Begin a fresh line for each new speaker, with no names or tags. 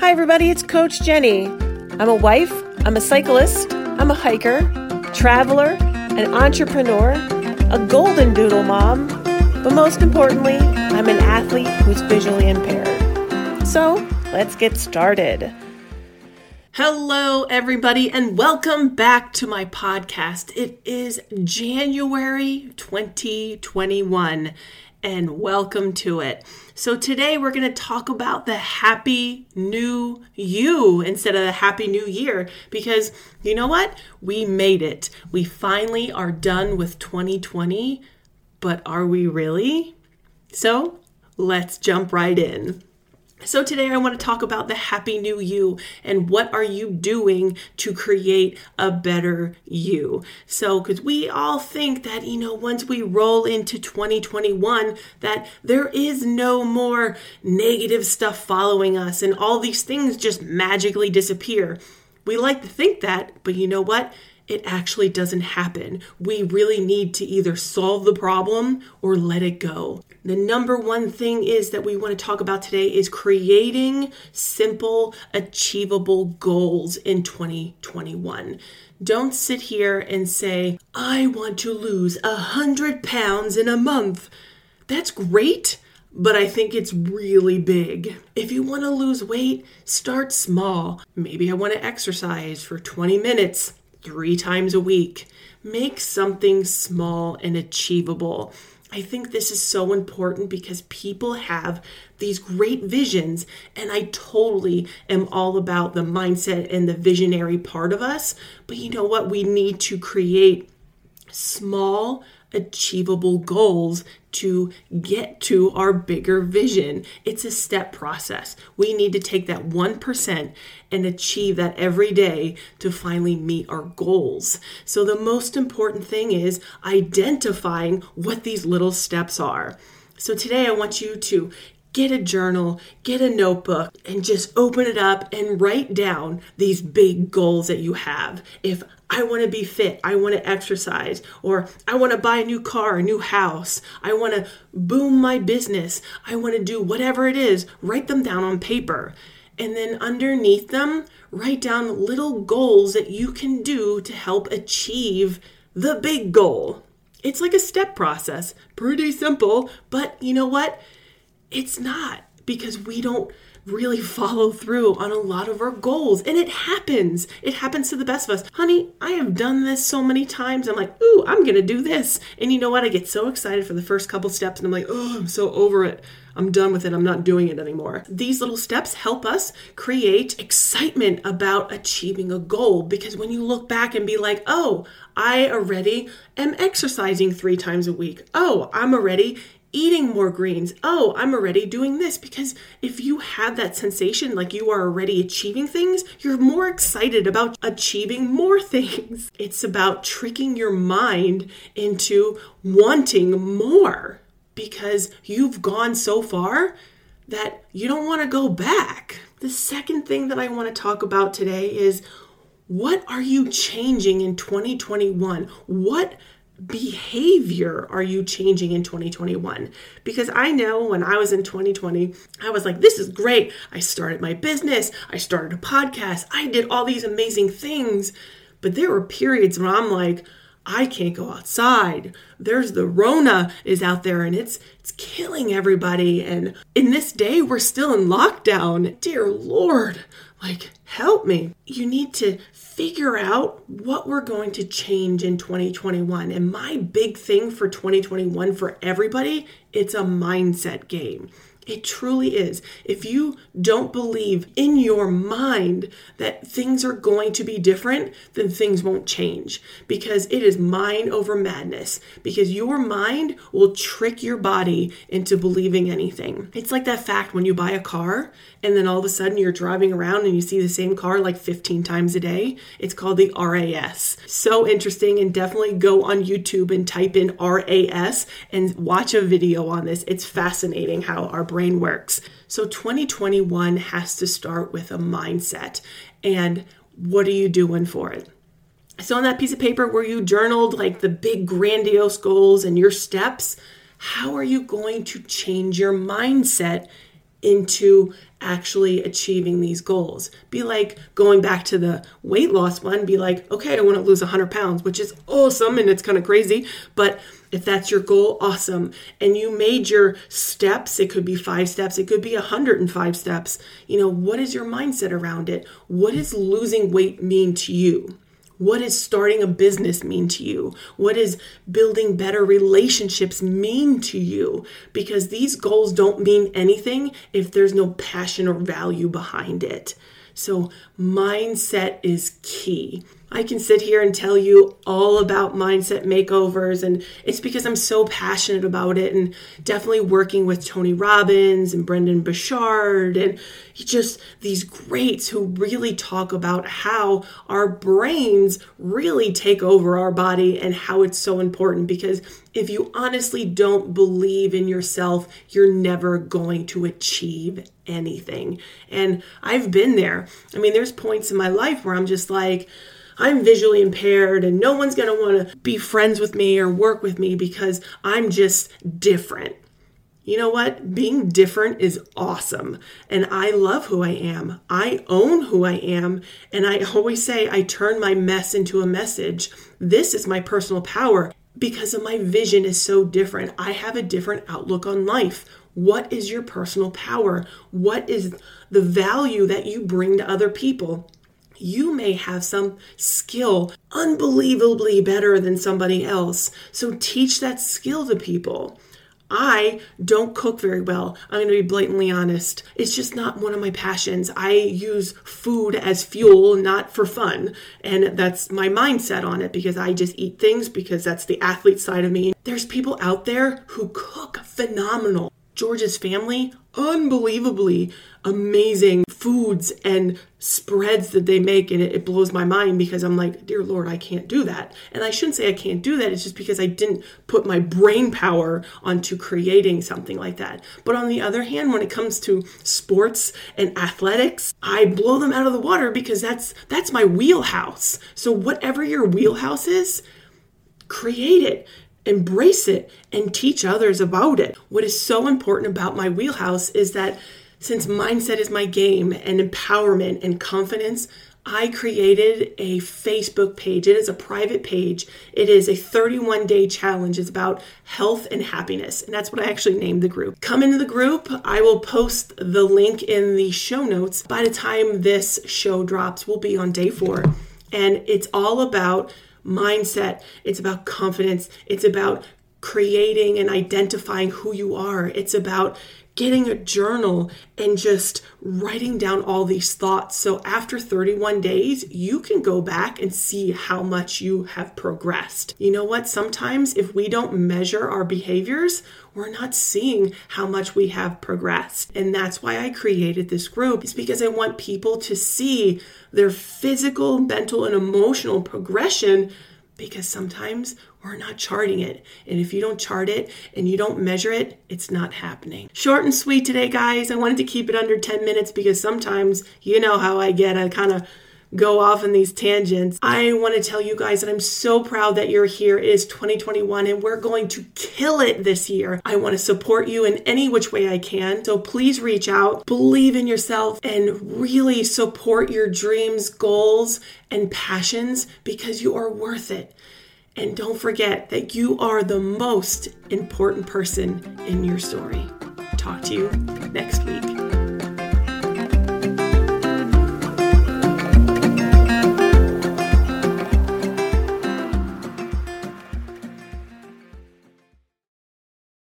Hi, everybody, it's Coach Jennie. I'm a wife, I'm a cyclist, I'm a hiker, traveler, an entrepreneur, a golden doodle mom, but most importantly, I'm an athlete who's visually impaired. So let's get started. Hello, everybody, and welcome back to my podcast. It is January 2021, and welcome to it. So, today we're going to talk about the happy new you instead of the happy new year because you know what? We made it. We finally are done with 2020, but are we really? So, let's jump right in. So today I want to talk about the happy new you and what are you doing to create a better you. So cuz we all think that you know once we roll into 2021 that there is no more negative stuff following us and all these things just magically disappear. We like to think that, but you know what? It actually doesn't happen. We really need to either solve the problem or let it go. The number one thing is that we want to talk about today is creating simple, achievable goals in 2021. Don't sit here and say, I want to lose a hundred pounds in a month. That's great but I think it's really big. If you want to lose weight, start small. Maybe I want to exercise for 20 minutes three times a week. Make something small and achievable. I think this is so important because people have these great visions, and I totally am all about the mindset and the visionary part of us. But you know what? We need to create small, achievable goals to get to our bigger vision. It's a step process. We need to take that 1% and achieve that every day to finally meet our goals. So, the most important thing is identifying what these little steps are. So, today I want you to get a journal, get a notebook, and just open it up and write down these big goals that you have. If I want to be fit, I want to exercise, or I want to buy a new car, a new house, I want to boom my business, I want to do whatever it is, write them down on paper. And then underneath them, write down little goals that you can do to help achieve the big goal. It's like a step process, pretty simple, but you know what? It's not because we don't really follow through on a lot of our goals. And it happens. It happens to the best of us. Honey, I have done this so many times. I'm like, ooh, I'm going to do this. And you know what? I get so excited for the first couple steps and I'm like, oh, I'm so over it. I'm done with it. I'm not doing it anymore. These little steps help us create excitement about achieving a goal because when you look back and be like, oh, I already am exercising three times a week. Oh, I'm already eating more greens. Oh, I'm already doing this. Because if you have that sensation like you are already achieving things, you're more excited about achieving more things. It's about tricking your mind into wanting more because you've gone so far that you don't want to go back. The second thing that I want to talk about today is what are you changing in 2021? What behavior are you changing in 2021? Because I know when I was in 2020, I was like, this is great. I started my business, I started a podcast, I did all these amazing things. But there were periods when I'm like, I can't go outside. There's the Rona is out there and it's it's killing everybody. And in this day, we're still in lockdown. Dear Lord, like help me. You need to figure out what we're going to change in 2021. And my big thing for 2021 for everybody, it's a mindset game. It truly is. If you don't believe in your mind that things are going to be different, then things won't change because it is mind over madness. Because your mind will trick your body into believing anything. It's like that fact when you buy a car and then all of a sudden you're driving around and you see the same car like 15 times a day. It's called the RAS. So interesting, and definitely go on YouTube and type in RAS and watch a video on this. It's fascinating how our brain works. So 2021 has to start with a mindset. And what are you doing for it? So, on that piece of paper where you journaled like the big grandiose goals and your steps, how are you going to change your mindset into actually achieving these goals. Be like going back to the weight loss one, be like, okay, I want to lose 100 pounds, which is awesome and it's kind of crazy. But if that's your goal, awesome. And you made your steps, it could be five steps, it could be 105 steps. You know, what is your mindset around it? What does losing weight mean to you? What does starting a business mean to you? What does building better relationships mean to you? Because these goals don't mean anything if there's no passion or value behind it. So, mindset is key. I can sit here and tell you all about mindset makeovers, and it's because I'm so passionate about it, and definitely working with Tony Robbins and Brendon Burchard, and just these greats who really talk about how our brains really take over our body and how it's so important. Because if you honestly don't believe in yourself, you're never going to achieve anything. And I've been there. I mean, there's points in my life where I'm just like, I'm visually impaired and no one's going to want to be friends with me or work with me because I'm just different. You know what? Being different is awesome. And I love who I am. I own who I am. And I always say I turn my mess into a message. This is my personal power because of my vision is so different. I have a different outlook on life. What is your personal power? What is the value that you bring to other people? You may have some skill unbelievably better than somebody else. So teach that skill to people. I don't cook very well. I'm going to be blatantly honest. It's just not one of my passions. I use food as fuel, not for fun. And that's my mindset on it because I just eat things because that's the athlete side of me. There's people out there who cook phenomenal. George's family, unbelievably amazing foods and spreads that they make. And it, it, blows my mind because I'm like, dear Lord, I can't do that. And I shouldn't say I can't do that. It's just because I didn't put my brain power onto creating something like that. But on the other hand, when it comes to sports and athletics, I blow them out of the water because that's that's my wheelhouse. So whatever your wheelhouse is, create it embrace it and teach others about it. What is so important about my wheelhouse is that since mindset is my game and empowerment and confidence, I created a Facebook page. It is a private page. It is a 31 day challenge. It's about health and happiness. And that's what I actually named the group. Come into the group. I will post the link in the show notes. By the time this show drops, we'll be on day four. And it's all about mindset, it's about confidence, it's about creating and identifying who you are. It's about getting a journal and just writing down all these thoughts. So after 31 days, you can go back and see how much you have progressed. You know what? Sometimes if we don't measure our behaviors, we're not seeing how much we have progressed. And that's why I created this group. It's because I want people to see their physical, mental, and emotional progression because sometimes we're not charting it. And if you don't chart it and you don't measure it, it's not happening. Short and sweet today, guys. I wanted to keep it under 10 minutes because sometimes you know how I get. I kind of go off in these tangents. I want to tell you guys that I'm so proud that you're here. It is 2021 and we're going to kill it this year. I want to support you in any which way I can. So please reach out, believe in yourself, and really support your dreams, goals, and passions because you are worth it. And don't forget that you are the most important person in your story. Talk to you next week.